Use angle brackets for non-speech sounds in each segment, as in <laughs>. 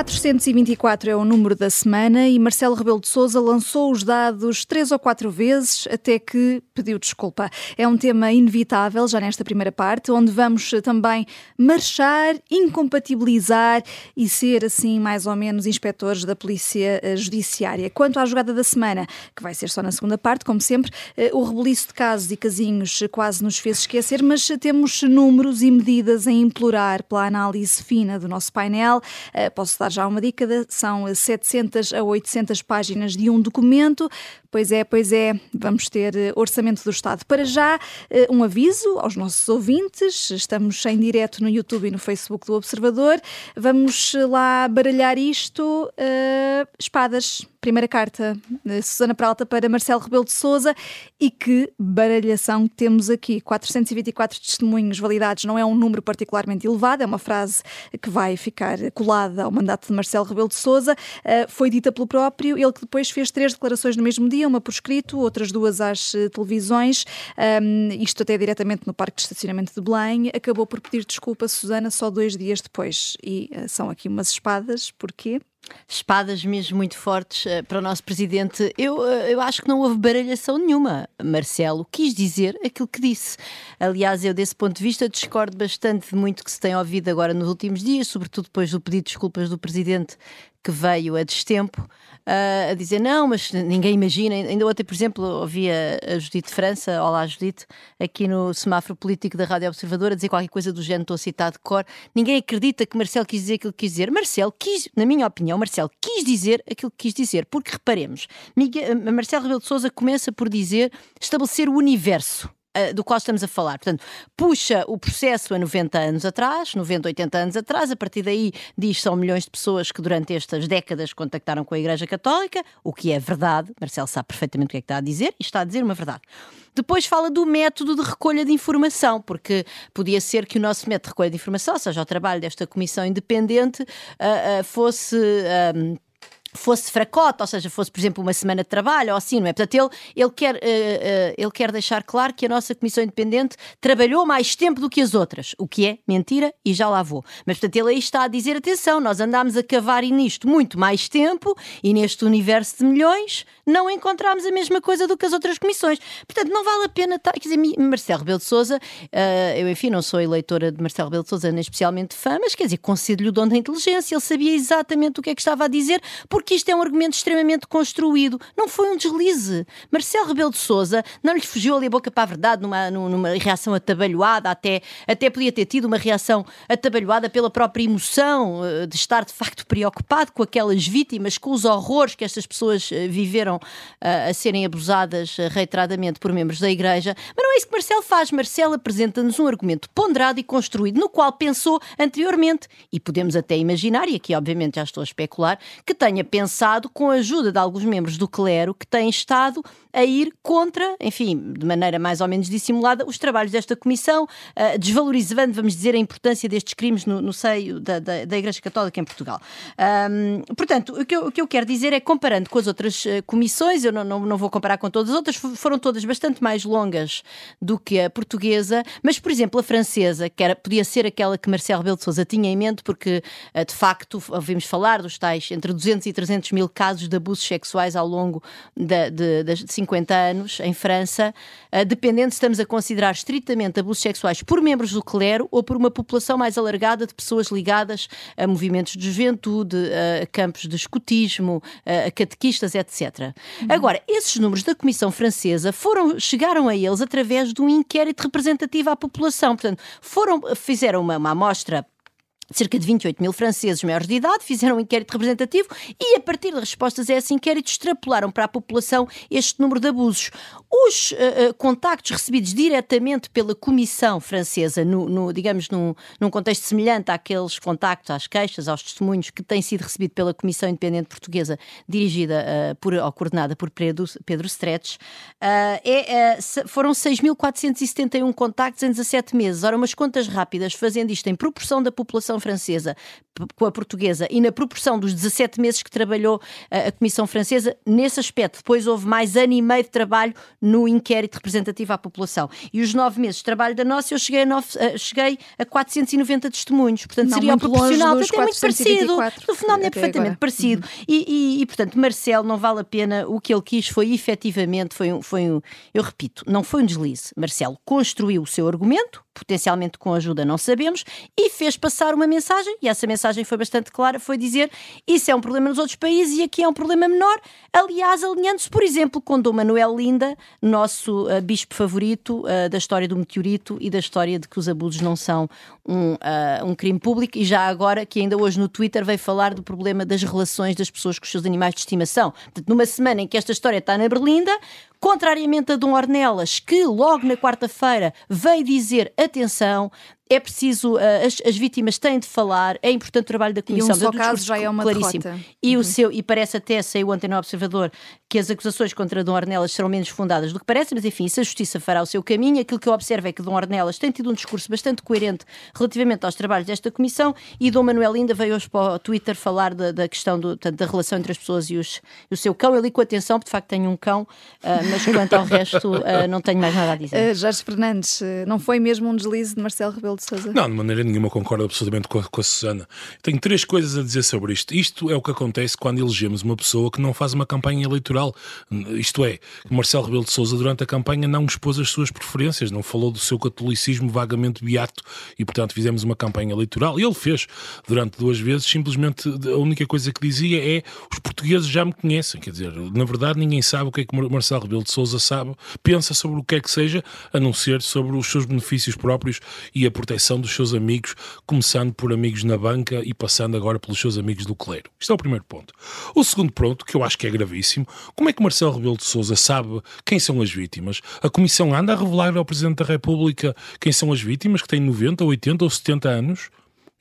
424 é o número da semana e Marcelo Rebelo de Sousa lançou os dados três ou quatro vezes até que pediu desculpa. É um tema inevitável já nesta primeira parte, onde vamos também marchar, incompatibilizar e ser assim mais ou menos inspectores da Polícia eh, Judiciária. Quanto à jogada da semana, que vai ser só na segunda parte, como sempre, eh, o rebuliço de casos e casinhos quase nos fez esquecer, mas temos números e medidas a implorar pela análise fina do nosso painel. Eh, posso dar já uma dica, são 700 a 800 páginas de um documento. Pois é, pois é, vamos ter eh, Orçamento do Estado. Para já, eh, um aviso aos nossos ouvintes, estamos em direto no YouTube e no Facebook do Observador. Vamos lá baralhar isto. Uh, espadas, primeira carta, Susana Pralta para Marcelo Rebelo de Souza. E que baralhação temos aqui. 424 testemunhos validados não é um número particularmente elevado, é uma frase que vai ficar colada ao mandato de Marcelo Rebelo de Souza. Uh, foi dita pelo próprio, ele que depois fez três declarações no mesmo dia uma por escrito, outras duas às eh, televisões, um, isto até diretamente no Parque de Estacionamento de Belém, acabou por pedir desculpa a Susana só dois dias depois. E uh, são aqui umas espadas, porquê? Espadas mesmo muito fortes uh, para o nosso presidente. Eu, uh, eu acho que não houve baralhação nenhuma. Marcelo quis dizer aquilo que disse. Aliás, eu, desse ponto de vista, discordo bastante de muito que se tem ouvido agora nos últimos dias, sobretudo depois do pedido de desculpas do presidente que veio a destempo uh, a dizer não, mas ninguém imagina. Ainda ontem, por exemplo, ouvia a Judite França, olá Judite, aqui no semáforo político da Rádio Observadora, dizer qualquer coisa do género, estou a citar de cor. Ninguém acredita que Marcelo quis dizer aquilo que quis dizer. Marcelo quis, na minha opinião, Marcelo quis dizer aquilo que quis dizer, porque reparemos, Miguel, Marcelo Rebelo de Souza começa por dizer estabelecer o universo uh, do qual estamos a falar. Portanto, puxa o processo a 90 anos atrás, 90, 80 anos atrás, a partir daí diz são milhões de pessoas que durante estas décadas contactaram com a Igreja Católica, o que é verdade, Marcelo sabe perfeitamente o que é que está a dizer, e está a dizer uma verdade. Depois fala do método de recolha de informação, porque podia ser que o nosso método de recolha de informação, ou seja, o trabalho desta comissão independente, uh, uh, fosse fosse fracota, ou seja, fosse, por exemplo, uma semana de trabalho ou assim, não é? Portanto, ele, ele, quer, uh, uh, ele quer deixar claro que a nossa Comissão Independente trabalhou mais tempo do que as outras, o que é mentira e já lá vou. Mas, portanto, ele aí está a dizer: atenção, nós andámos a cavar nisto muito mais tempo e neste universo de milhões não encontramos a mesma coisa do que as outras comissões. Portanto, não vale a pena estar. Quer dizer, Marcelo Rebelo de Souza, uh, eu, enfim, não sou eleitora de Marcelo Rebelo de Souza, nem especialmente fã, mas quer dizer, concedo-lhe o dom da inteligência, ele sabia exatamente o que é que estava a dizer, porque isto é um argumento extremamente construído. Não foi um deslize. Marcelo Rebelo de Souza não lhe fugiu ali a boca para a verdade numa, numa reação atabalhoada, até, até podia ter tido uma reação atabalhoada pela própria emoção uh, de estar de facto preocupado com aquelas vítimas, com os horrores que estas pessoas uh, viveram uh, a serem abusadas reiteradamente por membros da Igreja. Mas não é isso que Marcelo faz. Marcelo apresenta-nos um argumento ponderado e construído, no qual pensou anteriormente. E podemos até imaginar, e aqui obviamente já estou a especular, que tenha pensado com a ajuda de alguns membros do clero que têm estado a ir contra, enfim, de maneira mais ou menos dissimulada, os trabalhos desta comissão, uh, desvalorizando, vamos dizer, a importância destes crimes no, no seio da, da, da, Igreja Católica em Portugal. Um, portanto, o que, eu, o que, eu, quero dizer é, comparando com as outras uh, comissões, eu não, não, não, vou comparar com todas as outras, foram todas bastante mais longas do que a portuguesa, mas, por exemplo, a francesa, que era, podia ser aquela que Marcelo Rebelo de Sousa tinha em mente, porque, uh, de facto, ouvimos falar dos tais entre 200 e 300 mil casos de abusos sexuais ao longo da, de, das 50 anos em França, uh, dependendo se estamos a considerar estritamente abusos sexuais por membros do clero ou por uma população mais alargada de pessoas ligadas a movimentos de juventude, a campos de escutismo, a catequistas, etc. Uhum. Agora, esses números da Comissão Francesa foram, chegaram a eles através de um inquérito representativo à população. Portanto, foram, fizeram uma, uma amostra cerca de 28 mil franceses maiores de idade fizeram um inquérito representativo e, a partir de respostas a esse inquérito, extrapolaram para a população este número de abusos. Os uh, uh, contactos recebidos diretamente pela Comissão Francesa, no, no digamos, num, num, contexto semelhante àqueles contactos, às queixas, aos testemunhos que têm sido recebidos pela Comissão Independente Portuguesa, dirigida uh, por, ou coordenada por Pedro, Pedro Stretch, é, foram 6.471 contactos em 17 meses. Ora, umas contas rápidas, fazendo isto em proporção da população Francesa com a Portuguesa e na proporção dos 17 meses que trabalhou a, a Comissão Francesa, nesse aspecto, depois houve mais ano e meio de trabalho no inquérito representativo à população. E os nove meses de trabalho da nossa, eu cheguei a, nove, cheguei a 490 testemunhos. Portanto, não, seria proporcional, até muito parecido. O fenómeno é perfeitamente agora. parecido. Uhum. E, e, e, portanto, Marcelo, não vale a pena. O que ele quis foi efetivamente, foi um, foi um, eu repito, não foi um deslize. Marcelo construiu o seu argumento, potencialmente com ajuda, não sabemos, e fez passar uma mensagem, e essa mensagem foi bastante clara, foi dizer isso é um problema nos outros países e aqui é um problema menor, aliás, alinhando-se, por exemplo, com Dom Manuel Linda, nosso uh, bispo favorito uh, da história do meteorito e da história de que os abusos não são um, uh, um crime público, e já agora que ainda hoje no Twitter veio falar do problema das relações das pessoas com os seus animais de estimação. Portanto, numa semana em que esta história está na Berlinda, Contrariamente a Dom Ornelas, que logo na quarta-feira veio dizer: atenção, é preciso, uh, as, as, vítimas têm de falar, é importante o trabalho da Comissão. E um só caso já é uma claríssimo. derrota. E, uhum. o seu, e parece até, saiu ontem no Observador, que as acusações contra Dom Ornelas serão menos fundadas do que parece, mas enfim, se a Justiça fará o seu caminho, aquilo que eu observo é que Dom Ornelas tem tido um discurso bastante coerente relativamente aos trabalhos desta Comissão e Dom Manuel ainda veio hoje para o Twitter falar da, da questão do, da relação entre as pessoas e, os, e o seu cão. Eu li com atenção, porque de facto tenho um cão, uh, mas quanto ao resto uh, não tenho mais nada a dizer. Uh, Jorge Fernandes, não foi mesmo um deslize de Marcelo Rebelo de Sousa? Não, de maneira maneira nenhuma concordo absolutamente com a, com a Susana. Tenho três coisas a dizer sobre isto. Isto é o que acontece quando elegemos uma pessoa que não faz uma campanha eleitoral. Isto é, Marcelo Rebelo de Sousa durante a campanha não expôs as suas preferências, não falou do seu catolicismo vagamente beato e, portanto, fizemos uma campanha eleitoral. E ele fez durante duas vezes, simplesmente a única coisa que dizia é os portugueses já me conhecem. Quer dizer, na verdade, ninguém sabe o que é que Marcelo Rebelo de Sousa sabe, pensa sobre o que é que seja, a não ser sobre os seus benefícios próprios e a proteção dos seus amigos começando por amigos na banca e passando agora pelos seus amigos do clero. Isto é o primeiro ponto. O segundo ponto, que eu acho que é gravíssimo, como é que Marcelo Rebelo de Sousa sabe quem são as vítimas? A Comissão anda a revelar ao Presidente da República quem são as vítimas, que têm 90, 80 ou 70 anos?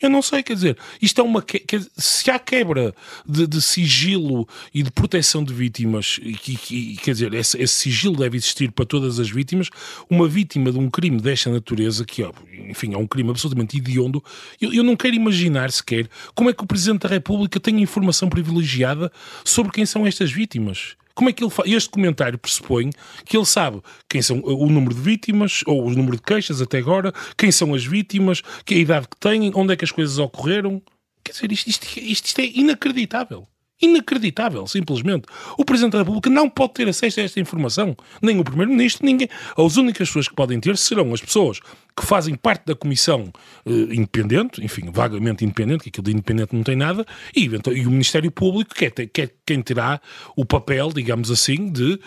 Eu não sei, quer dizer, isto é uma. Se há quebra de, de, sigilo e de proteção de vítimas, e, e quer dizer, esse, esse, sigilo deve existir para todas as vítimas, uma vítima de um crime desta natureza, que, enfim, é um crime absolutamente hediondo, eu, eu não quero imaginar sequer como é que o Presidente da República tem informação privilegiada sobre quem são estas vítimas. Como é que ele faz? Este comentário pressupõe que ele sabe quem são o número de vítimas, ou o número de queixas até agora, quem são as vítimas, que a idade que têm, onde é que as coisas ocorreram. Quer dizer, isto, isto, isto, isto é inacreditável. Inacreditável, simplesmente. O Presidente da República não pode ter acesso a esta informação. Nem o Primeiro-Ministro, ninguém. As únicas pessoas que podem ter serão as pessoas que fazem parte da comissão uh, independente, enfim, vagamente independente, que aquilo de independente não tem nada, e, e o Ministério Público, que é, que é quem terá o papel, digamos assim, de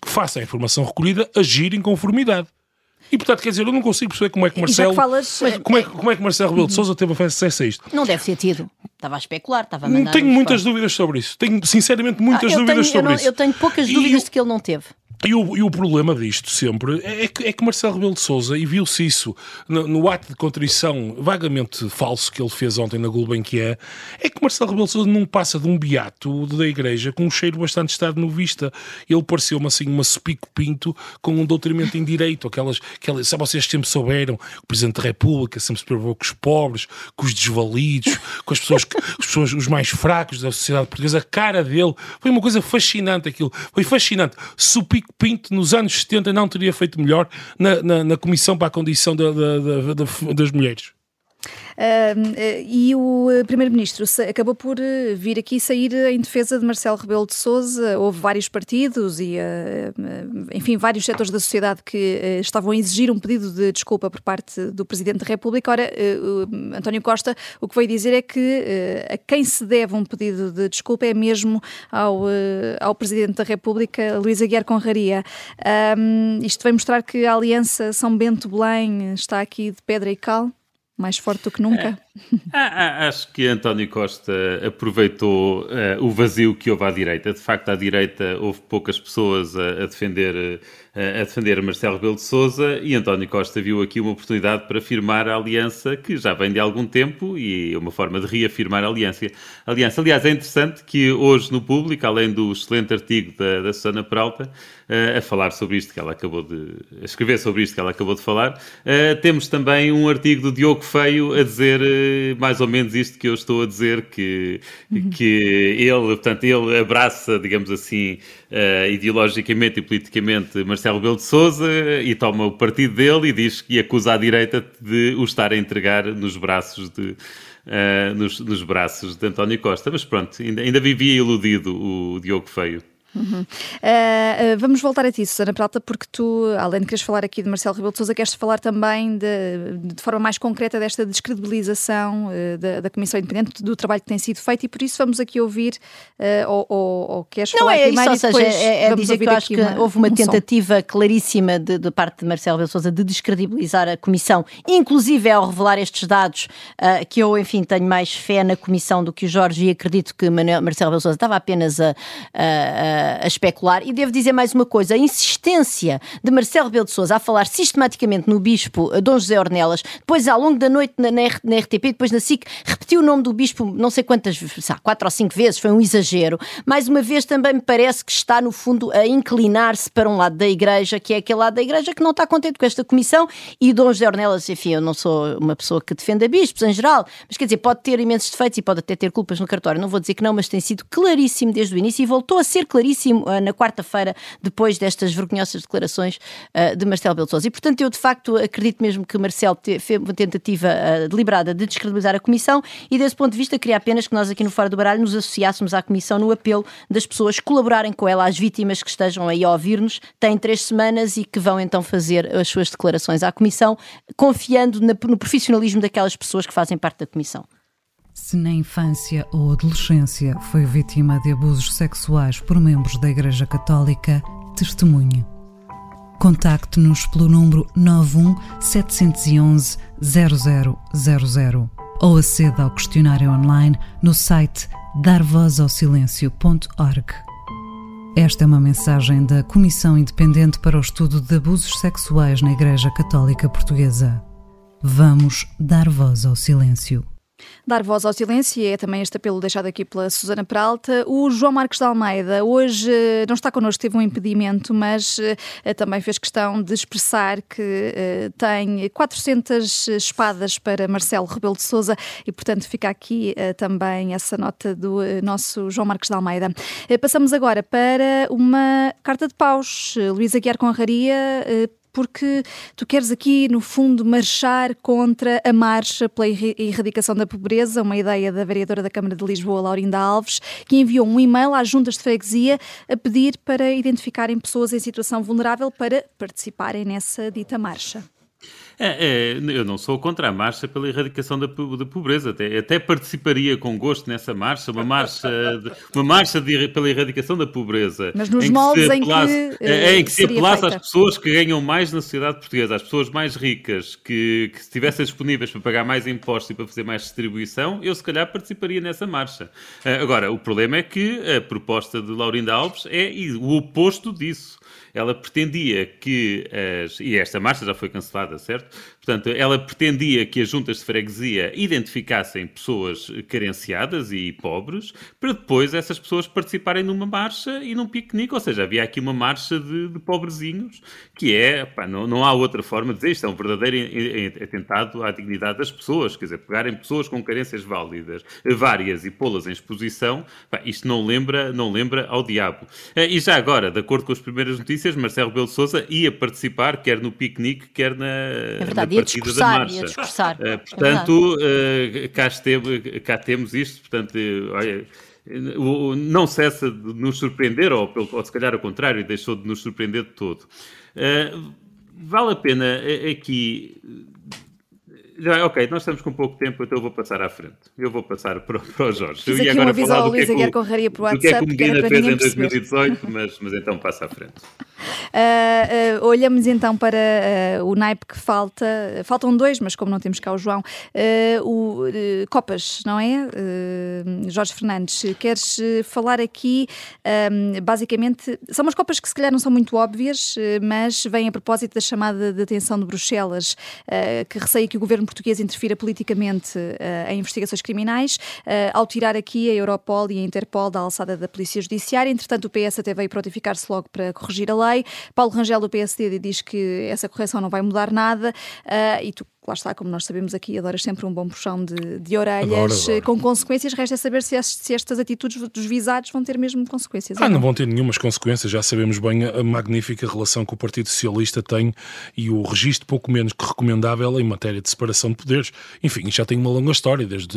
que faça a informação recolhida agir em conformidade. E portanto, quer dizer, eu não consigo perceber como é que Marcelo. Falas... Como, é, como é que Marcelo Rebelo de Souza teve acesso a isto? Não deve ter tido. Estava a especular, estava a mandar. Tenho muitas dúvidas sobre isso. Tenho, sinceramente, muitas ah, dúvidas tenho, sobre não, isso. Eu tenho poucas dúvidas de que ele não teve. E o, e o, problema disto sempre é que, é que Marcelo Rebelo de Sousa, e viu-se isso no, no, ato de contrição vagamente falso que ele fez ontem na Gulbenkian, é que Marcelo Rebelo de Sousa não passa de um beato da igreja com um cheiro bastante estado no vista. Ele pareceu-me assim uma supico pinto com um doutrinamento em direito, aquelas, aquelas sabe, vocês sempre souberam, o Presidente da República sempre se preocupou com os pobres, com os desvalidos, com as pessoas, que, as pessoas os mais fracos da sociedade portuguesa. A cara dele foi uma coisa fascinante aquilo, foi fascinante. Supico Pinto, nos anos 70, não teria feito melhor na, na, na Comissão para a Condição da, da, da, das Mulheres. Uh, e o eh, Primeiro-Ministro acabou por eh, vir aqui sair em defesa de Marcelo Rebelo de Sousa. Houve vários partidos e, uh, enfim, vários setores da sociedade que uh, estavam a exigir um pedido de desculpa por parte do Presidente da República. Ora, António Costa o que veio dizer é que a quem se deve um pedido de desculpa é mesmo ao, ao Presidente da República, Luís Aguiar Conraria. isto vai mostrar que a Aliança São Bento-Belém está aqui de pedra e cal? Mais forte do que nunca. É. Acho que António Costa aproveitou uh, o vazio que houve à direita. De facto, à direita houve poucas pessoas a, a defender. Uh, a defender Marcelo Rebelo de Sousa e António Costa viu aqui uma oportunidade para firmar a aliança que já vem de algum tempo e é uma forma de reafirmar a aliança. aliança. Aliás, é interessante que hoje no público, além do excelente artigo da, da Susana Peralta, uh, a falar sobre isto que ela acabou de... a escrever sobre isto que ela acabou de falar, uh, temos também um artigo do Diogo Feio a dizer mais ou menos isto que eu estou a dizer, que, uhum. que ele, portanto, ele abraça, digamos assim, uh, ideologicamente e politicamente Marcelo Rebelo de Sousa e toma o partido dele e diz que acusa a direita de o estar a entregar nos braços de uh, nos, nos, braços de António Costa. Mas pronto, ainda, ainda vivia iludido o Diogo Feio. Uhum. Uh, vamos voltar a ti, Susana Prata, porque tu, além de quereres falar aqui de Marcelo Rebelo de Sousa, queres falar também de, de forma mais concreta desta descredibilização uh, da, da, Comissão Independente, do trabalho que tem sido feito, e por isso vamos aqui ouvir, ou, ou, ou queres Não falar é primeiro isso, seja, é, é dizer que eu acho que uma, houve uma um tentativa som. claríssima de, de, parte de Marcelo Rebelo de Sousa de descredibilizar a Comissão, inclusive ao revelar estes dados, que eu, enfim, tenho mais fé na Comissão do que o Jorge e acredito que Manuel, Marcelo Rebelo de Sousa estava apenas a, a a especular. E devo dizer mais uma coisa: a insistência de Marcelo Rebelo de Sousa a falar sistematicamente no Bispo Dom José Ornelas, depois ao longo da noite na, na, na RTP, depois na SIC, repetiu o nome do Bispo não sei quantas, sabe, quatro ou cinco vezes, foi um exagero. Mais uma vez também me parece que está, no fundo, a inclinar-se para um lado da Igreja, que é aquele lado da Igreja que não está contente com esta comissão. E Dom José Ornelas, enfim, eu não sou uma pessoa que defenda bispos em geral, mas quer dizer, pode ter imensos defeitos e pode até ter culpas no cartório. Não vou dizer que não, mas tem sido claríssimo desde o início e voltou a ser claríssimo uh, na quarta-feira, depois destas vergonhosas declarações uh, de Marcelo Belo E, portanto, eu de facto acredito mesmo que Marcelo fez uma tentativa uh, deliberada de descredibilizar a Comissão e, desse ponto de vista, queria apenas que nós aqui no Fora do Baralho nos associássemos à Comissão no apelo das pessoas colaborarem com ela, às vítimas que estejam aí a ouvir-nos, têm três semanas e que vão então fazer as suas declarações à Comissão, confiando no profissionalismo daquelas pessoas que fazem parte da Comissão. Se na infância ou adolescência foi vítima de abusos sexuais por membros da Igreja Católica, testemunhe. Contacte-nos pelo número 91 711 0000 ou aceda ao questionário online no site darvozausilêncio.org. Esta é uma mensagem da Comissão Independente para o Estudo de Abusos Sexuais na Igreja Católica Portuguesa. Vamos dar voz ao silêncio. Dar voz ao silêncio é também este apelo deixado aqui pela Susana Peralta. O João Marcos de Almeida hoje eh, não está connosco, teve um impedimento, mas eh, também fez questão de expressar que eh, tem 400 espadas para Marcelo Rebelo de Sousa e, portanto, fica aqui também essa nota do nosso João Marcos de Almeida. Passamos agora para uma carta de paus. Luísa Guiar Conraria porque tu queres aqui, no fundo, marchar contra a marcha pela erradicação da pobreza, uma ideia da vereadora da Câmara de Lisboa, Laurinda Alves, que enviou um e-mail às juntas de freguesia a pedir para identificarem pessoas em situação vulnerável para participarem nessa dita marcha. É, é, eu não sou contra a marcha pela erradicação da, da pobreza, até, até, participaria com gosto nessa marcha, uma marcha, de, uma marcha de, pela erradicação da pobreza. Mas nos em moldes em que, é, é, em que se apelasse às pessoas que ganham mais na sociedade portuguesa, às pessoas mais ricas, que, que estivessem disponíveis para pagar mais impostos e para fazer mais distribuição, eu se calhar participaria nessa marcha. Eh, agora, o problema é que a proposta de Laurinda Alves é o oposto disso ela pretendia que as. E esta marcha já foi cancelada, certo? Portanto, ela pretendia que as juntas de freguesia identificassem pessoas carenciadas e pobres, para depois essas pessoas participarem numa marcha e num piquenique. Ou seja, havia aqui uma marcha de, de pobrezinhos, que é. Pá, não, não há outra forma de dizer isto, é um verdadeiro atentado à dignidade das pessoas. Quer dizer, pegarem pessoas com carências válidas, várias, e pô-las em exposição, pá, isto não lembra, não lembra ao diabo. Eh, e já agora, de acordo com as primeiras notícias, Marcelo Belo Souza ia participar, quer no piquenique, quer na. É verdade, ia discursar, ia discursar. Uh, portanto, é uh, cá, esteve, cá temos isto, portanto, olha, não cessa de nos surpreender, ou, ou se calhar ao contrário, deixou de nos surpreender de todo. Uh, vale a pena aqui já, ok, nós estamos com pouco tempo, então eu vou passar à frente. Eu vou passar para, para o Jorge. Fiz eu ia agora falar do que, é que, o, do que é que o Medina fez em 2018, mas, mas então passa à frente. Uh, uh, olhamos então para uh, o naipe que falta. Faltam dois, mas como não temos cá o João, o Copas, não é? Jorge Fernandes, queres falar aqui? basicamente, são umas Copas que se calhar não são muito óbvias, mas vêm a propósito da chamada de atenção de Bruxelas, que receia que o governo português interfira politicamente em investigações criminais, ao tirar aqui a Europol e a Interpol da alçada da Polícia Judiciária. Entretanto, o PS até veio prontificar-se logo para corrigir a lei. Paulo Rangel, do PSD, diz que essa correção não vai mudar nada uh, e tu lá está, como nós sabemos aqui, adoras sempre um bom puxão de, de orelhas adoro, adoro. com consequências. Resta saber se, se, estas atitudes dos visados vão ter mesmo consequências. Ah, não? não vão ter nenhumas consequências. Já sabemos bem a, magnífica relação que o Partido Socialista tem e o registro pouco menos que recomendável em matéria de separação de poderes. Enfim, já tem uma longa história, desde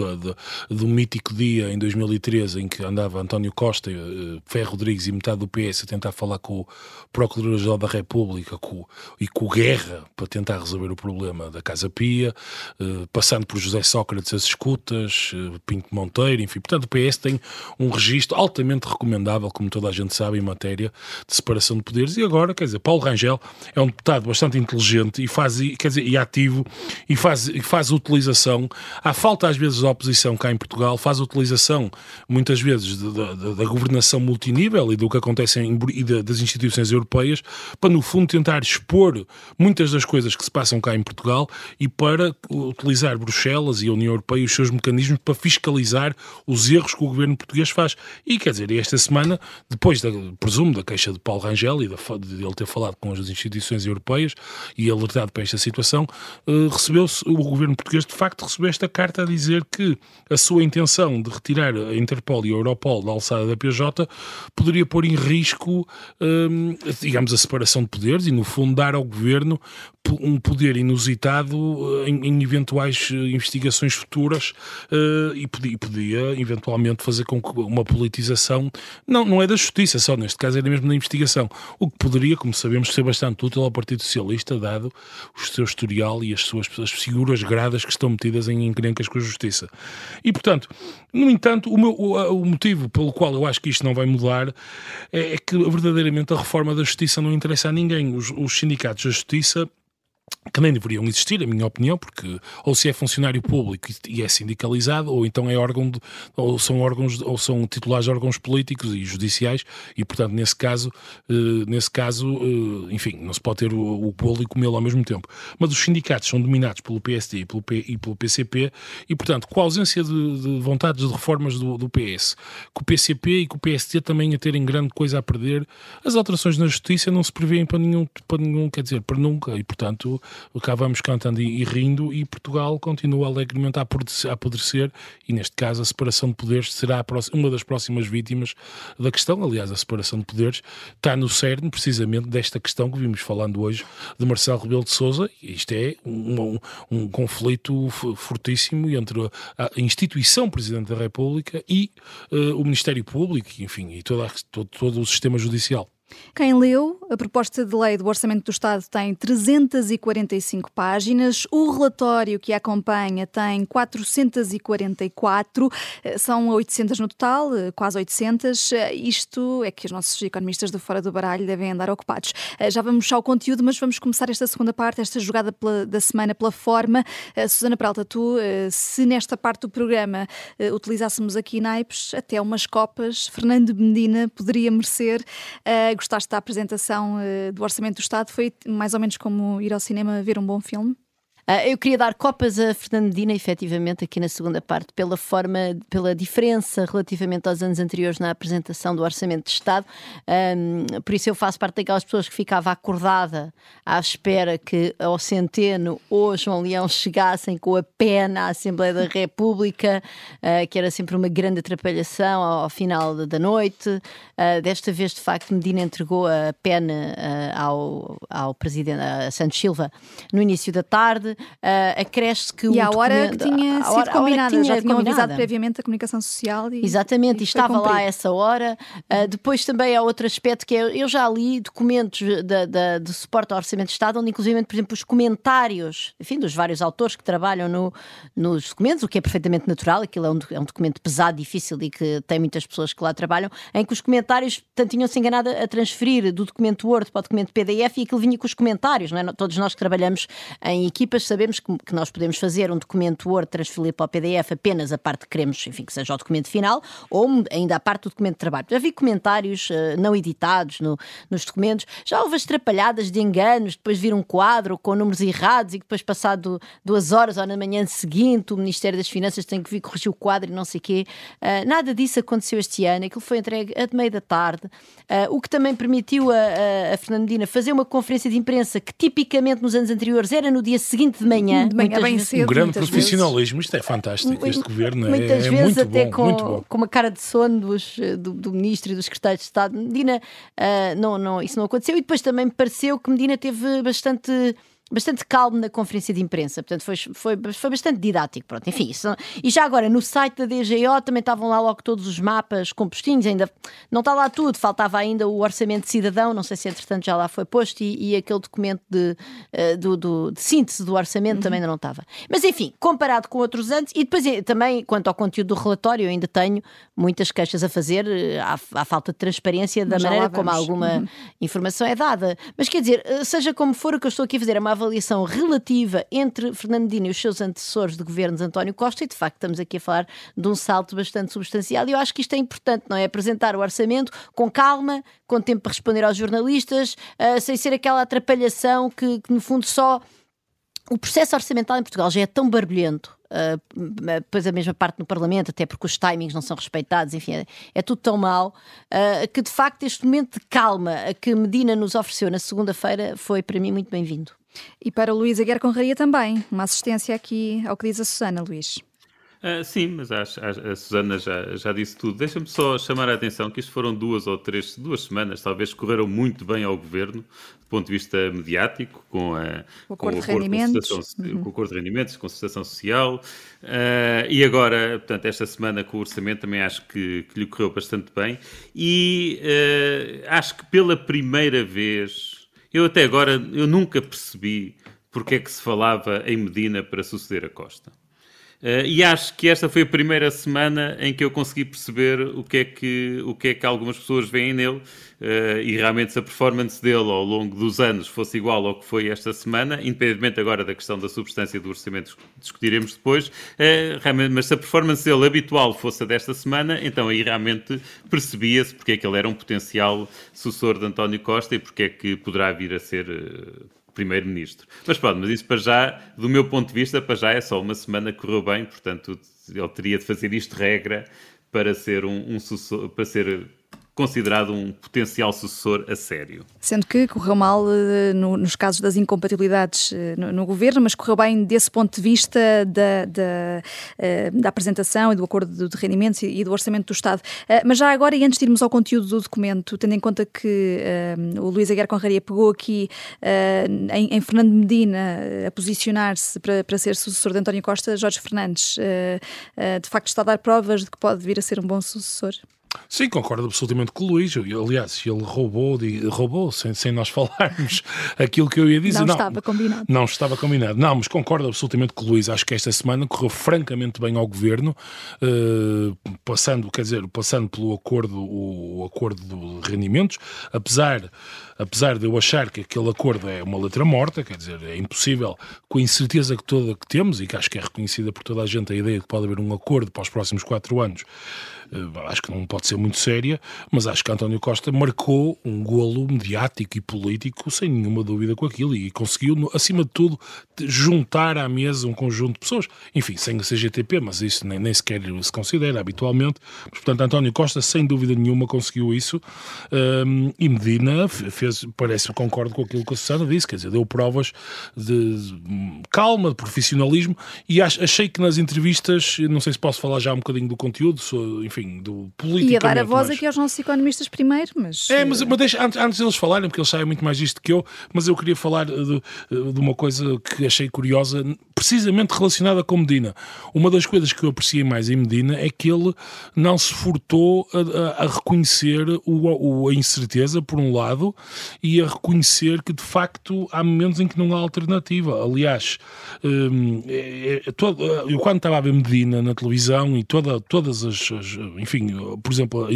do mítico dia em 2013 em que andava António Costa, eh, Ferro Rodrigues e metade do PS a tentar falar com o Procurador-Geral da República com, e com o Guerra para tentar resolver o problema da Casa Eh, passando por José Sócrates as escutas, eh, Pinto Monteiro, enfim. Portanto, o PS tem um registro altamente recomendável, como toda a gente sabe, em matéria de separação de poderes. E agora, quer dizer, Paulo Rangel é um deputado bastante inteligente e faz, quer dizer, e ativo e faz, e faz utilização. Há falta às vezes da oposição cá em Portugal, faz utilização muitas vezes da governação multinível e do que acontece em, e das instituições europeias para, no fundo, tentar expor muitas das coisas que se passam cá em Portugal e para utilizar Bruxelas e a União Europeia e os seus mecanismos para fiscalizar os erros que o governo português faz. E quer dizer, esta semana, depois, da, presumo, da queixa de Paulo Rangel e de, ele ter falado com as instituições europeias e alertado para esta situação, uh, recebeu-se, o governo português de facto recebeu esta carta a dizer que a sua intenção de retirar a Interpol e a Europol da alçada da PJ poderia pôr em risco, um, digamos, a separação de poderes e, no fundo, dar ao governo um poder inusitado eh, em, em eventuais eh, investigações futuras uh, e podia, podia, eventualmente fazer com que uma politização, não, não é da justiça só, neste caso era mesmo da investigação, o que poderia, como sabemos, ser bastante útil ao Partido Socialista, dado o seu historial e as suas as figuras gradas que estão metidas em encrencas com a justiça. E, portanto, no entanto, o, meu, o, o motivo pelo qual eu acho que isto não vai mudar é, é que verdadeiramente a reforma da justiça não interessa a ninguém. Os, os sindicatos da justiça que nem deveriam existir, a minha opinião, porque ou se é funcionário público e é sindicalizado, ou então é órgão de, ou são órgãos ou são titulares de órgãos políticos e judiciais, e portanto nesse caso, eh, nesse caso, eh, enfim, não se pode ter o, o bolo e comê-lo ao mesmo tempo. Mas os sindicatos são dominados pelo PSD e pelo, P, e pelo PCP, e portanto, com a ausência de, de vontades de reformas do, do PS, com o PCP e com o PSD também a terem grande coisa a perder, as alterações na justiça não se prevêem para nenhum, para nenhum quer dizer, para nunca, e portanto cá vamos cantando e, e, rindo e Portugal continua alegremente a apodrecer e neste caso a separação de poderes será uma das próximas vítimas da questão, aliás a separação de poderes está no cerne precisamente desta questão que vimos falando hoje de Marcelo Rebelo de Sousa, isto é um, um, um conflito fortíssimo entre a, instituição Presidente da República e uh, o Ministério Público, enfim, e toda, todo, todo o sistema judicial. Quem leu, a proposta de lei do Orçamento do Estado tem 345 páginas, o relatório que a acompanha tem 444, eh, são 800 no total, eh, quase 800. Eh, isto é que os nossos economistas do Fora do Baralho devem andar ocupados. Já vamos ao conteúdo, mas vamos começar esta segunda parte, esta jogada pela, da semana pela forma. Susana Peralta, tu, se nesta parte do programa utilizássemos aqui naipes, até umas copas, Fernando Medina poderia merecer gostaste da apresentação uh, do Orçamento do Estado? Foi mais ou menos como ir ao cinema ver um bom filme? Uh, eu queria dar copas a Fernando Medina, efetivamente, aqui na segunda parte, pela forma, pela diferença relativamente aos anos anteriores na apresentação do Orçamento de Estado. Um, por isso eu faço parte daquelas pessoas que ficava acordada à espera que ao Centeno ou João Leão chegassem com a pena à Assembleia da República, uh, que era sempre uma grande atrapalhação ao, ao final da noite. Uh, desta vez, de facto, Medina entregou a pena ao, ao Presidente Santos Silva no início da tarde uh, acresce que e a hora que tinha sido hora, combinada, tinha já tinham combinada. avisado previamente a comunicação social. E, Exatamente, e, e estava lá a essa hora. Uh, depois também há outro aspecto que é, eu já li documentos de, de, de suporte ao Orçamento de Estado, onde inclusive, por exemplo, os comentários, enfim, dos vários autores que trabalham no, nos documentos, o que é perfeitamente natural, aquilo é um, é um documento pesado, difícil e que tem muitas pessoas que lá trabalham, em que os comentários tanto tinham-se enganado a transferir do documento Word para o documento PDF e aquilo vinha com os comentários, não é? Todos nós que trabalhamos em equipas sabemos que, que, nós podemos fazer um documento Word, transferir para o PDF apenas a parte que queremos, enfim, que seja o documento final, ou ainda a parte do documento de trabalho. Já vi comentários uh, não editados no, nos documentos, já houve as trapalhadas de enganos, depois vir um quadro com números errados e depois passado duas horas ou na manhã seguinte o Ministério das Finanças tem que vir corrigir o quadro e não sei o quê. Uh, nada disso aconteceu este ano, aquilo foi entregue a de meio da tarde, uh, o que também permitiu a, a, a Fernandina fazer uma conferência de imprensa que tipicamente nos anos anteriores era no dia seguinte de manhã. De manhã bem vezes, cedo. Um grande profissionalismo, isto é fantástico. Este governo é, Muitas é vezes muito até bom, com, muito bom. com uma cara de sono dos, do, do ministro e do secretário de Estado. Medina, ah, não, não, isso não aconteceu. E depois também me pareceu que Medina teve bastante bastante calmo na conferência de imprensa, portanto foi, foi, foi bastante didático, pronto, enfim, isso, e já agora no site da DGO também estavam lá logo todos os mapas compostinhos, ainda não está lá tudo, faltava ainda o orçamento de cidadão, não sei se entretanto já lá foi posto e, e aquele documento de, uh, do, do, de síntese do orçamento uhum. também ainda não estava. Mas enfim, comparado com outros anos, e depois eh, também quanto ao conteúdo do relatório, eu ainda tenho muitas queixas a fazer eh, à, à falta de transparência da maneira como alguma uhum. informação é dada. Mas quer dizer, seja como for, o que eu estou aqui a fazer é uma avaliação relativa entre Fernando Medina e os seus antecessores de governos António Costa e de facto estamos aqui a falar de um salto bastante substancial e eu acho que isto é importante, não é? Apresentar o orçamento com calma, com tempo para responder aos jornalistas, uh, sem ser aquela atrapalhação que, que no fundo só o processo orçamental em Portugal já é tão barulhento, uh, depois a mesma parte no Parlamento, até porque os timings não são respeitados, enfim, é, é tudo tão mau, uh, que de facto este momento de calma que Medina nos ofereceu na segunda-feira foi para mim muito bem-vindo. E para o Luís Aguiar Conraria também, uma assistência aqui ao que diz a Susana, Luís. Uh, sim, mas a, a, a Susana já, já disse tudo. Deixa-me só chamar a atenção que isto foram duas ou três, duas semanas, talvez, correram muito bem ao governo, do ponto de vista mediático, com, a, o acordo, com, o acordo de rendimentos, uhum. com o acordo de rendimentos, concertação social. Uh, e agora, portanto, esta semana com o orçamento também acho que, que lhe correu bastante bem. E uh, acho que pela primeira vez, eu até agora, eu nunca percebi porque é que se falava em Medina para suceder a Costa. Uh, e acho que esta foi a primeira semana em que eu consegui perceber o que é que, o que, é que algumas pessoas veem nele uh, e realmente se a performance dele ao longo dos anos fosse igual ao que foi esta semana, independentemente agora da questão da substância do orçamento que discutiremos depois, uh, mas se a performance dele habitual fosse a desta semana, então aí realmente percebia-se porque é que ele era um potencial sucessor de António Costa e porque é que poderá vir a ser primeiro-ministro. Mas pronto, mas isso para já, do meu ponto de vista, para já é só uma semana que correu bem, portanto ele teria de fazer isto regra para ser um, um para ser considerado um potencial sucessor a sério. Sendo que correu mal uh, no, nos casos das incompatibilidades uh, no, no, governo, mas correu bem desse ponto de vista da, da, uh, da apresentação e do acordo de rendimentos e, do orçamento do Estado. mas já agora, e antes de irmos ao conteúdo do documento, tendo em conta que o Luís Aguiar Conraria pegou aqui em, em, Fernando Medina a posicionar-se para, para ser sucessor de António Costa, Jorge Fernandes, de facto está a dar provas de que pode vir a ser um bom sucessor? Sim, concordo absolutamente com o Luís. Aliás, ele roubou, roubou sem, sem nós <laughs> falarmos aquilo que eu ia dizer. Não, não, estava combinado. Não estava combinado. Não, mas concordo absolutamente com o Luís. Acho que esta semana correu francamente bem ao governo, uh, passando, quer dizer, passando pelo acordo, o acordo de rendimentos, apesar apesar de eu achar que aquele acordo é uma letra morta, quer dizer, é impossível, com a incerteza que toda que temos, e que acho que é reconhecida por toda a gente a ideia de que pode haver um acordo para os próximos quatro anos, eh, acho que não pode ser muito séria, mas acho que António Costa marcou um golo mediático e político sem nenhuma dúvida com aquilo. E conseguiu, acima de tudo, juntar à mesa um conjunto de pessoas, enfim, sem o CGTP, mas isso nem, nem sequer se considera habitualmente. Mas, portanto, António Costa, sem dúvida nenhuma, conseguiu isso. Um, e Medina fez, parece, concordo com aquilo que a Susana disse, quer dizer, deu provas de calma, de profissionalismo. E achei que nas entrevistas, não sei se posso falar já um bocadinho do conteúdo, enfim, enfim, do político. E a dar a voz mas... aqui aos nossos economistas primeiro, mas. É, mas, mas deixa, antes, antes deles falarem, porque eles sabem muito mais disto que eu, mas eu queria falar de, de uma coisa que achei curiosa, precisamente relacionada com Medina. Uma das coisas que eu apreciei mais em Medina é que ele não se furtou a, a, a reconhecer o, o, a incerteza, por um lado, e a reconhecer que de facto há momentos em que não há alternativa. Aliás, hum, é, é, todo, eu quando estava a ver Medina na televisão e toda, todas as, as enfim, por exemplo, a,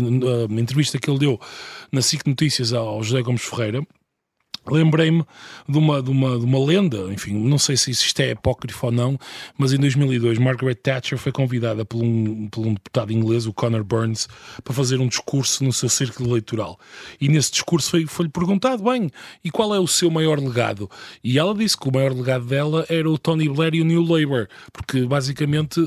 entrevista que ele deu na SIC Notícias ao José Gomes Ferreira, Lembrei-me de uma, de, uma, de uma lenda, enfim, não sei se isto é apócrifo ou não, mas em 2002 Margaret Thatcher foi convidada por um, por um deputado inglês, o Conor Burns, para fazer um discurso no seu círculo eleitoral. E nesse discurso foi-lhe foi perguntado, bem, e qual é o seu maior legado? E ela disse que o maior legado dela era o Tony Blair e o New Labour, porque basicamente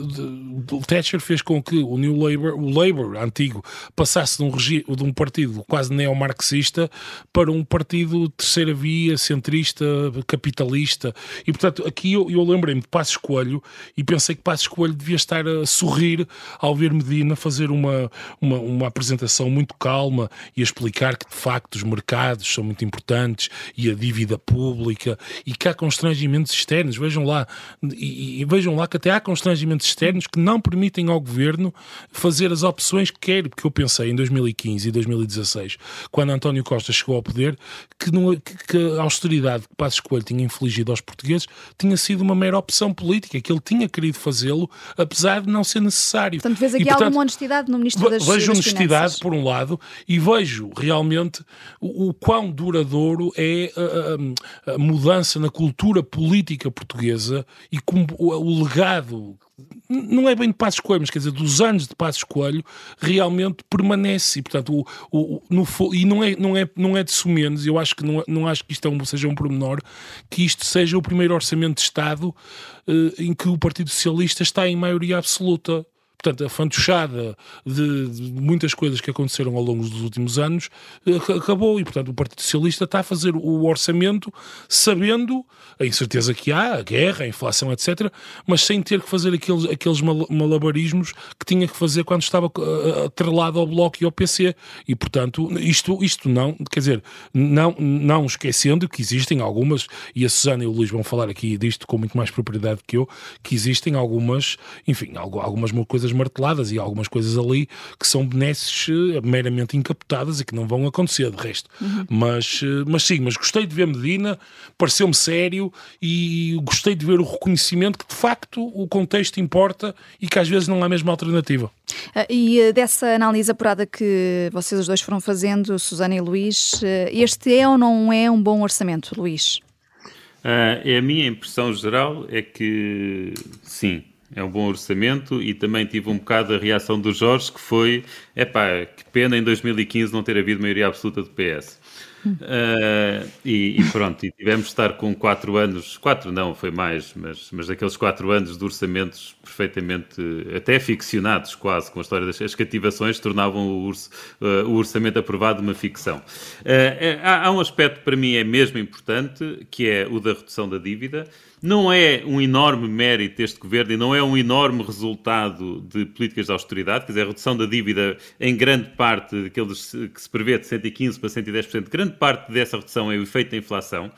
Thatcher fez com que o New Labour, o Labour antigo, passasse de um, de um partido quase neomarxista para um partido terceiro terceira via, centrista, capitalista. E, portanto, aqui eu, eu lembrei-me de Passos Coelho e pensei que Passos Coelho devia estar a sorrir ao ver Medina fazer uma, uma, uma apresentação muito calma e a explicar que, de facto, os mercados são muito importantes e a dívida pública e que há constrangimentos externos. Vejam lá, e, e vejam lá que até há constrangimentos externos que não permitem ao governo fazer as opções que quer, porque eu pensei em 2015 e 2016, quando António Costa chegou ao poder, que, não, que, que a austeridade que Passos Coelho tinha infligido aos portugueses tinha sido uma mera opção política, que ele tinha querido fazê-lo, apesar de não ser necessário. Portanto, vês aqui e, portanto, alguma honestidade no Ministro das Vejo das honestidade, Finanças. por um lado, e vejo realmente o, o quão duradouro é a, a, a, mudança na cultura política portuguesa e como o, o legado não é bem de Passos Coelho, mas quer dizer, dos anos de Passos Coelho, realmente permanece. E, portanto, o, o, no, e não é, não, é, não é de sumenos, eu acho que não, não acho que isto é um, seja um pormenor, que isto seja o primeiro orçamento de Estado eh, em que o Partido Socialista está em maioria absoluta. Portanto, a de, de, muitas coisas que aconteceram ao longo dos últimos anos eh, acabou e, portanto, o Partido Socialista está a fazer o orçamento sabendo a incerteza que há, a guerra, a inflação, etc., mas sem ter que fazer aqueles, aqueles malabarismos que tinha que fazer quando estava uh, atrelado ao Bloco e ao PC. E, portanto, isto, isto não, quer dizer, não, não esquecendo que existem algumas, e a Susana e o Luís vão falar aqui disto com muito mais propriedade que eu, que existem algumas, enfim, algumas coisas marteladas e algumas coisas ali que são benesses uh, meramente encapotadas e que não vão acontecer de resto. Uhum. Mas, uh, mas sim, mas gostei de ver Medina, pareceu-me sério, e gostei de ver o reconhecimento que de facto o contexto importa e que às vezes não há mesmo alternativa. Ah, e ah, dessa análise apurada que vocês os dois foram fazendo, Susana e Luís, este é ou não é um bom orçamento, Luís? Uh, a minha impressão geral é que sim, é um bom orçamento e também tive um bocado a reação do Jorge que foi, epá, que pena em 2015 não ter havido maioria absoluta do PS. Uh, e, e, pronto, e tivemos de estar com quatro anos, quatro não, foi mais, mas, mas aqueles quatro anos de orçamentos perfeitamente, até ficcionados quase, com a história das as cativações, tornavam o, urso, uh, o orçamento aprovado uma ficção. Uh, há, há um aspecto para mim é mesmo importante, que é o da redução da dívida. Não é um enorme mérito deste governo e não é um enorme resultado de políticas de austeridade, quer dizer, a redução da dívida em grande parte, daqueles que se prevê de 115% para 110%, grande parte dessa redução é o efeito da inflação,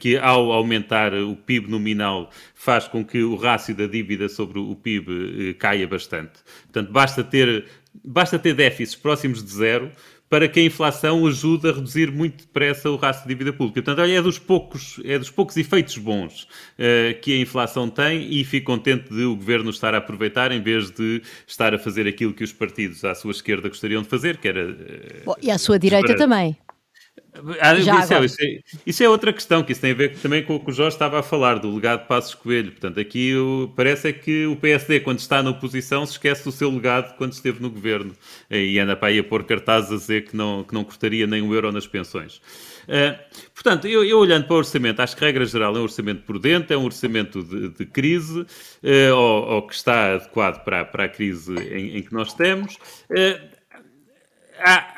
que ao aumentar o PIB nominal faz com que o rácio da dívida sobre o PIB eh, caia bastante. Portanto, basta ter, basta ter déficits próximos de zero para que a inflação ajude a reduzir muito depressa o rastro de dívida pública. Portanto, olha, é dos poucos, é dos poucos efeitos bons uh, que a inflação tem e fico contente de o governo estar a aproveitar em vez de estar a fazer aquilo que os partidos à sua esquerda gostariam de fazer, que era. Uh, e à sua direita também. Ah, isso, é, isso, é, isso, é, outra questão, que isso tem a ver também com o que o Jorge estava a falar, do legado de Passos Coelho. Portanto, aqui o, parece é que o PSD, quando está na oposição, se esquece do seu legado quando esteve no governo. E anda para aí a pôr cartazes a dizer que não, que não cortaria nem um euro nas pensões. Uh, portanto, eu, eu, olhando para o orçamento, acho que, regra geral, é um orçamento prudente, é um orçamento de, de crise, uh, ou, ou, que está adequado para, para a crise em, em que nós temos. Uh, há,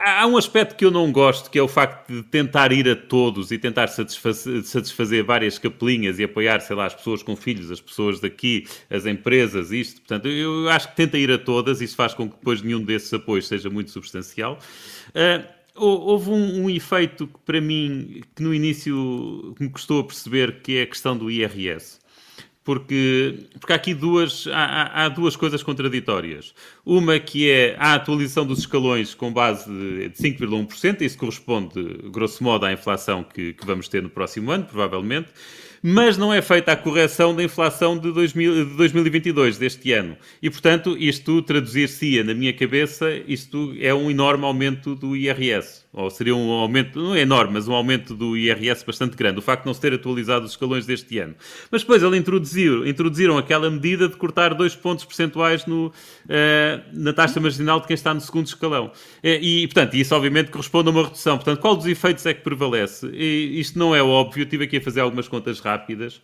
há um aspecto que eu não gosto, que é o facto de tentar ir a todos e tentar satisfazer, satisfazer, várias capelinhas e apoiar, sei lá, as pessoas com filhos, as pessoas daqui, as empresas, isto. Portanto, eu acho que tenta ir a todas, isso faz com que depois nenhum desses apoios seja muito substancial. Uh, houve um, um, efeito que, para mim, que no início me custou a perceber, que é a questão do IRS porque, porque há aqui duas, há, há, duas coisas contraditórias. Uma que é a atualização dos escalões com base de 5,1%, isso corresponde, grosso modo, à inflação que, que vamos ter no próximo ano, provavelmente mas não é feita a correção da inflação de, 2000, de 2022, deste ano. E, portanto, isto traduzir-se-ia na minha cabeça, isto é um enorme aumento do IRS. Ou seria um aumento, não é enorme, mas um aumento do IRS bastante grande. O facto de não se ter atualizado os escalões deste ano. Mas depois eles introduziram, introduziram aquela medida de cortar dois pontos percentuais no, uh, na taxa marginal de quem está no segundo escalão. Eh, e, portanto, isso obviamente corresponde a uma redução. Portanto, qual dos efeitos é que prevalece? E isto não é óbvio. Estive aqui a fazer algumas contas rápidas.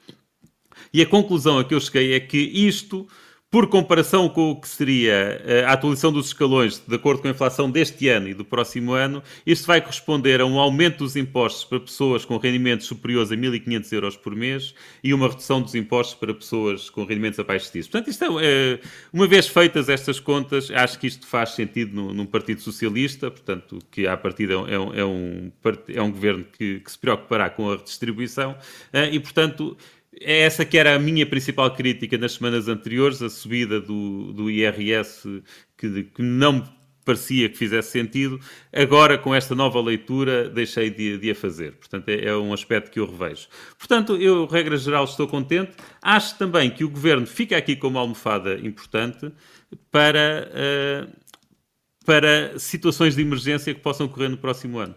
E a conclusão a que eu cheguei é que isto por comparação com o que seria eh, a atualização dos escalões, de acordo com a inflação deste ano e do próximo ano, isto vai corresponder a um aumento dos impostos para pessoas com rendimentos superiores a 1.500 euros por mês e uma redução dos impostos para pessoas com rendimentos abaixo disso. Portanto, isto é, uma vez feitas estas contas, acho que isto faz sentido num, Partido Socialista, portanto, que à partida é um, é um, é um governo que, que, se preocupará com a redistribuição eh, e, portanto, essa que era a minha principal crítica nas semanas anteriores, a subida do, do IRS que, que não parecia que fizesse sentido. Agora, com esta nova leitura, deixei de, de a fazer. Portanto, é, é, um aspecto que eu revejo. Portanto, eu, regra geral, estou contente. Acho também que o governo fica aqui com uma almofada importante para, uh, para situações de emergência que possam ocorrer no próximo ano.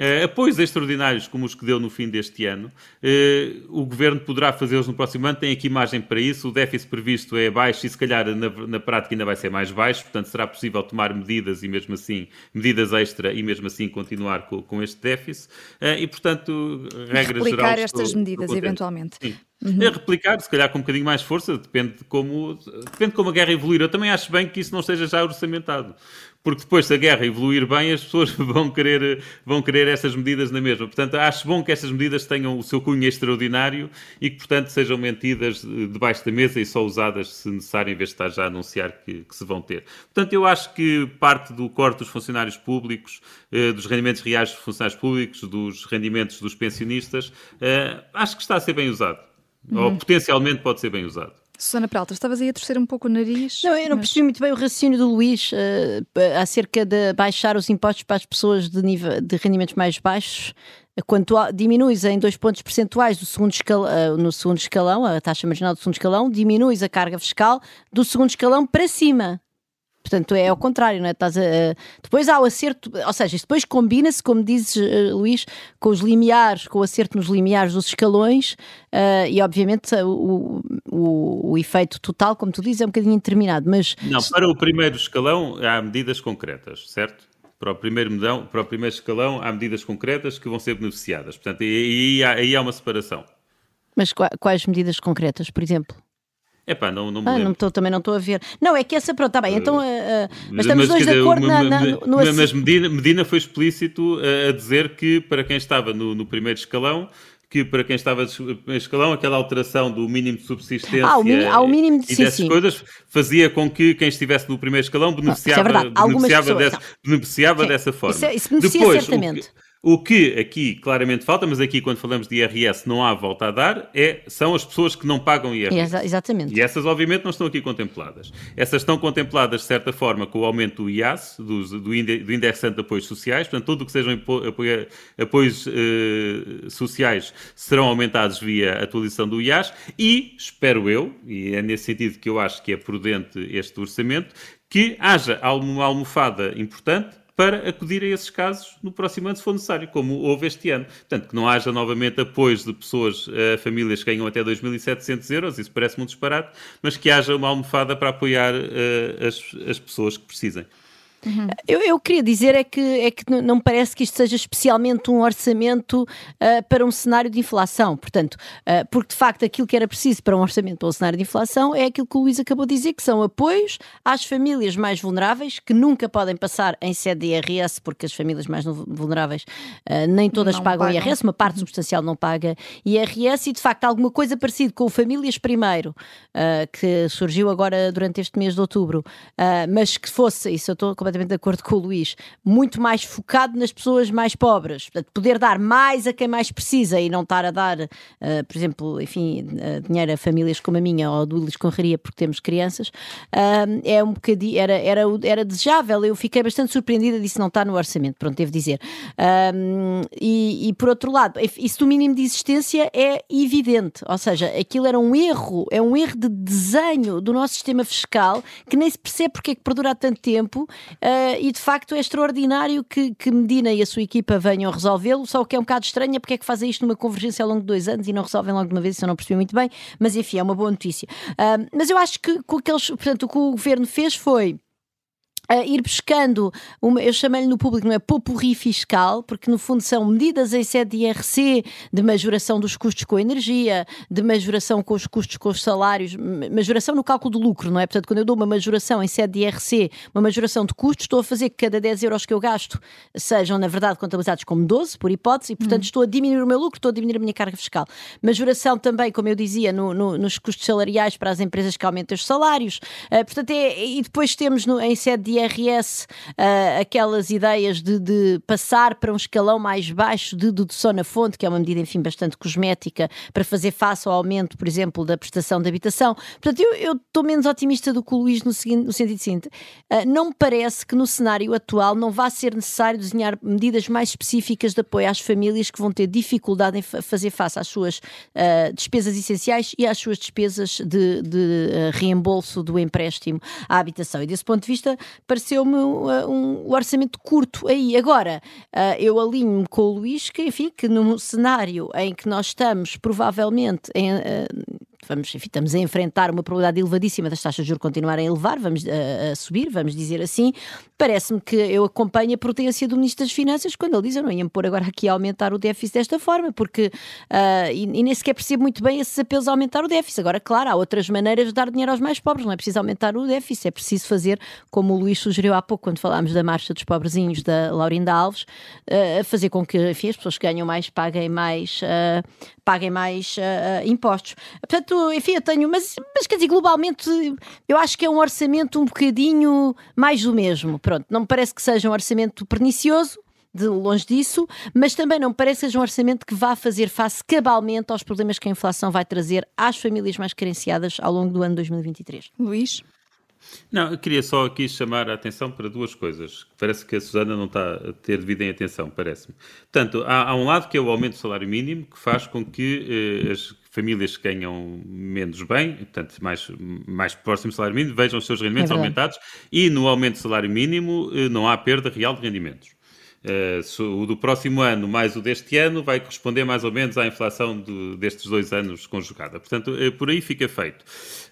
Uh, apoios extraordinários como os que deu no fim deste ano, uh, o Governo poderá fazê-los no próximo ano, tem aqui margem para isso, o déficit previsto é baixo e se calhar na, na, prática ainda vai ser mais baixo, portanto será possível tomar medidas e mesmo assim, medidas extra e mesmo assim continuar com, com este déficit uh, e portanto, regra Replicar geral... estas estou, medidas eventualmente. Sim. Uhum. É replicar, se calhar com um bocadinho mais força, depende de como, depende de como a guerra evoluir. Eu também acho bem que isso não esteja já orçamentado porque depois, se a guerra evoluir bem, as pessoas <laughs> vão querer, vão querer essas medidas na mesma. Portanto, acho bom que essas medidas tenham o seu cunho extraordinário e que, portanto, sejam mentidas debaixo da mesa e só usadas se necessário, em vez de estar já a anunciar que, que se vão ter. Portanto, eu acho que parte do corte dos funcionários públicos, eh, dos rendimentos reais dos funcionários públicos, dos rendimentos dos pensionistas, eh, acho que está a ser bem usado. Uhum. Ou potencialmente pode ser bem usado. Susana Peralta, estavas aí a torcer um pouco o nariz. Não, eu não mas... percebi muito bem o raciocínio do Luís uh, acerca de baixar os impostos para as pessoas de, nível, de rendimentos mais baixos. Quando tu diminuis em dois pontos percentuais do segundo escalão, uh, no segundo escalão, a taxa marginal do segundo escalão, diminuis a carga fiscal do segundo escalão para cima. Portanto, é ao contrário, não é? Estás a, depois há o acerto, ou seja, depois combina-se, como dizes, uh, Luís, com os limiares, com o acerto nos limiares dos escalões uh, e, obviamente, o, o, o, efeito total, como tu dizes, é um bocadinho indeterminado. Mas... Não, para o primeiro escalão há medidas concretas, certo? Para o primeiro medão, para o primeiro escalão há medidas concretas que vão ser beneficiadas. Portanto, aí, aí, aí há uma separação. Mas quais medidas concretas, por exemplo? É pá, não, não me ah, lembro. Não tô, também não estou a ver. Não, é que essa, pronto, está bem, então, uh, uh, mas estamos mas, dois de acordo na, na, no... Mas Medina, Medina foi explícito a dizer que para quem estava no, no primeiro escalão, que para quem estava no escalão, aquela alteração do mínimo de subsistência ah, o mínimo, ao mínimo de, e dessas sim. coisas fazia com que quem estivesse no primeiro escalão beneficiava, não, é beneficiava, pessoas, dessa, beneficiava dessa forma. Isso, é, isso beneficia Depois, certamente. O, o que aqui claramente falta, mas aqui quando falamos de IRS não há volta a dar, é, são as pessoas que não pagam IRS. Exa exatamente. E essas obviamente não estão aqui contempladas. Essas estão contempladas de certa forma com o aumento do IAS, do, do, indexante de apoios sociais, portanto tudo o que sejam apoio, apoios eh, sociais serão aumentados via atualização do IAS e, espero eu, e é nesse sentido que eu acho que é prudente este orçamento, que haja uma almofada importante para acudir a esses casos no próximo ano, se for necessário, como houve este ano. Portanto, que não haja novamente apoios de pessoas, uh, famílias que ganham até 2.700 euros, isso parece muito disparate, mas que haja uma almofada para apoiar uh, as, as pessoas que precisem. Uhum. Eu, eu, queria dizer é que, é que não me parece que isto seja especialmente um orçamento uh, para um cenário de inflação. Portanto, uh, porque de facto aquilo que era preciso para um orçamento para um cenário de inflação é aquilo que o Luís acabou de dizer, que são apoios às famílias mais vulneráveis, que nunca podem passar em sede de IRS, porque as famílias mais vulneráveis uh, nem todas pagam, pagam, IRS, uma parte uhum. substancial não paga IRS, e de facto alguma coisa parecida com o Famílias Primeiro, que surgiu agora durante este mês de outubro, mas que fosse, isso eu estou completamente de acordo com o Luís, muito mais focado nas pessoas mais pobres. Portanto, poder dar mais a quem mais precisa e não estar a dar, uh, por exemplo, enfim, uh, dinheiro a famílias como a minha ou do Luís Conraria porque temos crianças, uh, é um bocadinho, era, era, era desejável. Eu fiquei bastante surpreendida disso não estar no orçamento, pronto, devo dizer. E, e, por outro lado, isso do mínimo de existência é evidente, ou seja, aquilo era um erro, é um erro de desenho do nosso sistema fiscal que nem se percebe porque é que perdura há tanto tempo. Uh, e de facto é extraordinário que, que Medina e a sua equipa venham resolvê-lo, só o que é um bocado estranho é porque é que fazem isto numa convergência ao longo de dois anos e não resolvem logo de uma vez, isso eu não percebi muito bem, mas enfim, é uma boa notícia. Uh, mas eu acho que, que aqueles, portanto, o que o governo fez foi uh, ir buscando, uma, eu chamei-lhe no público, não é popurri fiscal, porque no fundo são medidas em sede de IRC, de majoração dos custos com a energia, de majoração com os custos com os salários, majoração no cálculo do lucro, não é? Portanto, quando eu dou uma majoração em sede de IRC, uma majoração de custos, estou a fazer que cada 10 euros que eu gasto sejam, na verdade, contabilizados como 12, por hipótese, e portanto hum. estou a diminuir o meu lucro, estou a diminuir a minha carga fiscal. Majoração também, como eu dizia, no, no, nos custos salariais para as empresas que aumentam os salários. Uh, portanto, é, e depois temos no, em sede de IRS uh, aquelas ideias de, de, passar para um escalão mais baixo de dedução na fonte, que é uma medida, enfim, bastante cosmética, para fazer face ao aumento, por exemplo, da prestação de habitação. Portanto, eu estou menos otimista do que o Luís no, seguinte, no sentido seguinte. Uh, não me parece que no cenário atual não vá ser necessário desenhar medidas mais específicas de apoio às famílias que vão ter dificuldade em fazer face às suas uh, despesas essenciais e às suas despesas de, de reembolso do empréstimo à habitação. E desse ponto de vista, pareceu-me uh, um, um, orçamento curto aí. Agora, uh, eu alinho-me com o Luís que, enfim, que num cenário em que nós estamos provavelmente em, uh, vamos, enfim, estamos a enfrentar uma probabilidade elevadíssima das taxas de juros continuarem a elevar, vamos a, a subir, vamos dizer assim. Parece-me que eu acompanho a prudência do Ministro das Finanças quando ele diz eu não ia me pôr agora aqui a aumentar o déficit desta forma, porque uh, e, e nem sequer percebo muito bem esses apelos a aumentar o déficit. Agora, claro, há outras maneiras de dar dinheiro aos mais pobres, não é preciso aumentar o déficit, é preciso fazer como o Luís sugeriu há pouco, quando falámos da marcha dos pobrezinhos da Laurinda Alves, uh, fazer com que enfim, as pessoas que ganham mais paguem mais, uh, paguem mais impostos. Portanto, enfim, eu tenho, mas, mas quer dizer, globalmente eu acho que é um orçamento um bocadinho mais do mesmo. Pronto, não me parece que seja um orçamento pernicioso, de longe disso, mas também não parece que seja um orçamento que vá fazer face cabalmente aos problemas que a inflação vai trazer às famílias mais carenciadas ao longo do ano 2023. Luís? Não, eu queria só aqui chamar a atenção para duas coisas. Parece que a Susana não está a ter devido em atenção, parece-me. Portanto, há, há, um lado que é o aumento do salário mínimo, que faz com que eh, as famílias que ganham menos bem, portanto, mais, mais próximo do salário mínimo, vejam os seus rendimentos é aumentados e no aumento do salário mínimo eh, não há perda real de rendimentos. Uh, o do próximo ano mais o deste ano vai corresponder mais ou menos à inflação de, destes dois anos conjugada. Portanto, uh, por aí fica feito.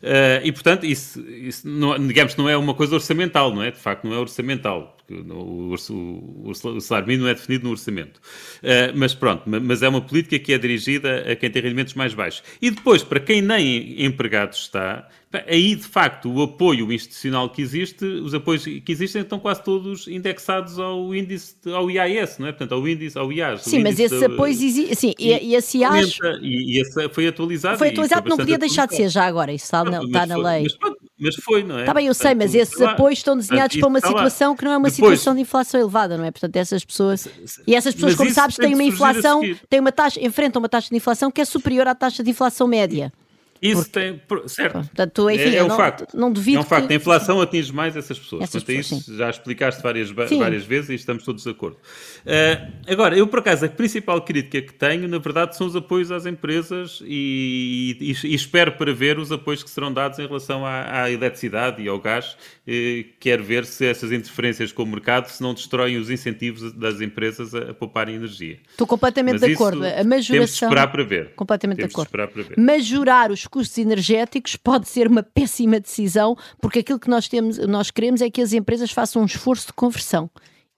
Uh, e, portanto, isso, isso não, digamos não é uma coisa orçamental, não é? De facto, não é orçamental o, o, o, salário mínimo é definido no orçamento. Uh, mas pronto, mas é uma política que é dirigida a quem tem rendimentos mais baixos. E depois, para quem nem empregado está, aí de facto o apoio institucional que existe, os apoios que existem estão quase todos indexados ao índice, ao IAS, não é? Portanto, ao índice, ao IAS. Sim, mas esses apoios existem, sim, e, esse IAS... E, e esse foi atualizado. Foi atualizado, não podia deixar de ser já agora, isso está, na, está na lei. Mas, mas, foi, não é? Está bem, eu sei, mas esses apoios estão desenhados para uma situação que não é uma situação de inflação elevada, não é? Portanto, essas pessoas. E essas pessoas, como sabes, têm uma inflação, têm uma taxa, enfrentam uma taxa de inflação que é superior à taxa de inflação média. Isso Porque, tem. Certo. Portanto, enfim, é, é um não, facto. Não duvido. É um facto. Que... A inflação atinge mais essas pessoas. Essas Portanto, pessoas, isso sim. já explicaste várias, várias vezes e estamos todos de acordo. Uh, agora, eu por acaso, a principal crítica que tenho, na verdade, são os apoios às empresas e, e, e espero para ver os apoios que serão dados em relação à, à eletricidade e ao gás. Uh, quero ver se essas interferências com o mercado se não destroem os incentivos das empresas a, a pouparem energia. Estou completamente Mas de acordo. A majoração. Temos de esperar para ver. Completamente temos de acordo. De esperar para ver. Majorar os custos energéticos pode ser uma péssima decisão, porque aquilo que nós, temos, nós queremos é que as empresas façam um esforço de conversão.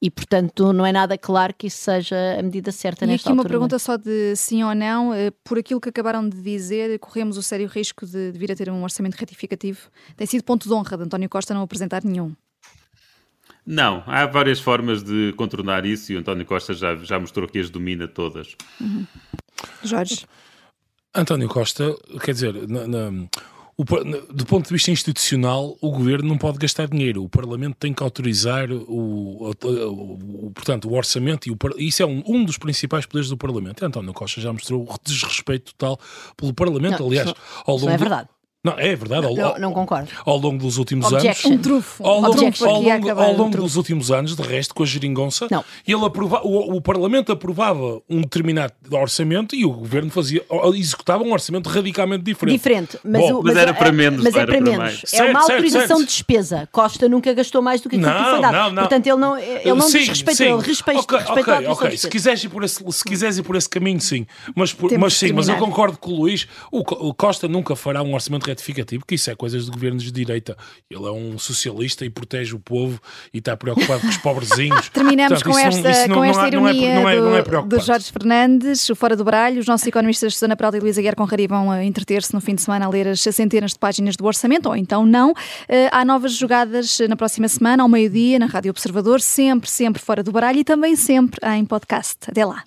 E, portanto, não é nada claro que isso seja a medida certa e nesta altura. E aqui uma pergunta só de sim ou não. Eh, por aquilo que acabaram de dizer, corremos o sério risco de, de vir a ter um orçamento retificativo? Tem sido ponto de honra de António Costa não apresentar nenhum. Não, há várias formas de contornar isso e o António Costa já, já mostrou que as domina todas. Uhum. Jorge? António Costa, quer dizer, na, na, o, do ponto de vista institucional, o governo não pode gastar dinheiro. O Parlamento tem que autorizar o, o, o portanto, o orçamento e o, isso é um, um, dos principais poderes do Parlamento. António Costa já mostrou desrespeito total pelo Parlamento. Não, Aliás, ao longo isso é verdade. Não, é verdade. Ao, não, não, concordo. Ao longo dos últimos Objection. anos. Um trufo. Ao longo, Objection. ao longo, ao longo dos últimos anos, de resto, com a geringonça, não. ele aprova, o, o, Parlamento aprovava um determinado orçamento e o governo fazia, executava um orçamento radicalmente diferente. Diferente, mas, Bom, o, mas, mas, era para menos. Mas é para, para menos. É uma autorização certo, certo. de despesa. Costa nunca gastou mais do que aquilo não, que foi dado. Não, não. Portanto, ele não, ele não sim, desrespeitou, ele respeita, okay, respeitou okay, a okay. Se quiseres, ir por esse, se quiseres ir por esse caminho, sim. Mas, por, mas sim, mas eu concordo com o Luís. O, o Costa nunca fará um orçamento retificativo, que isso é coisas de governos de direita. Ele é um socialista e protege o povo e está preocupado com os pobrezinhos. <laughs> Terminamos Portanto, com esta, não, com esta ironia não é, não é, do, do, Jorge Fernandes, o Fora do Baralho. Os nossos economistas Susana Peralta e Luísa Guerra Conrari vão eh, entreter-se no fim de semana a ler as centenas de páginas do orçamento, ou então não. Eh, há novas jogadas na próxima semana, ao meio-dia, na Rádio Observador, sempre, sempre Fora do Baralho e também sempre em podcast. Até lá.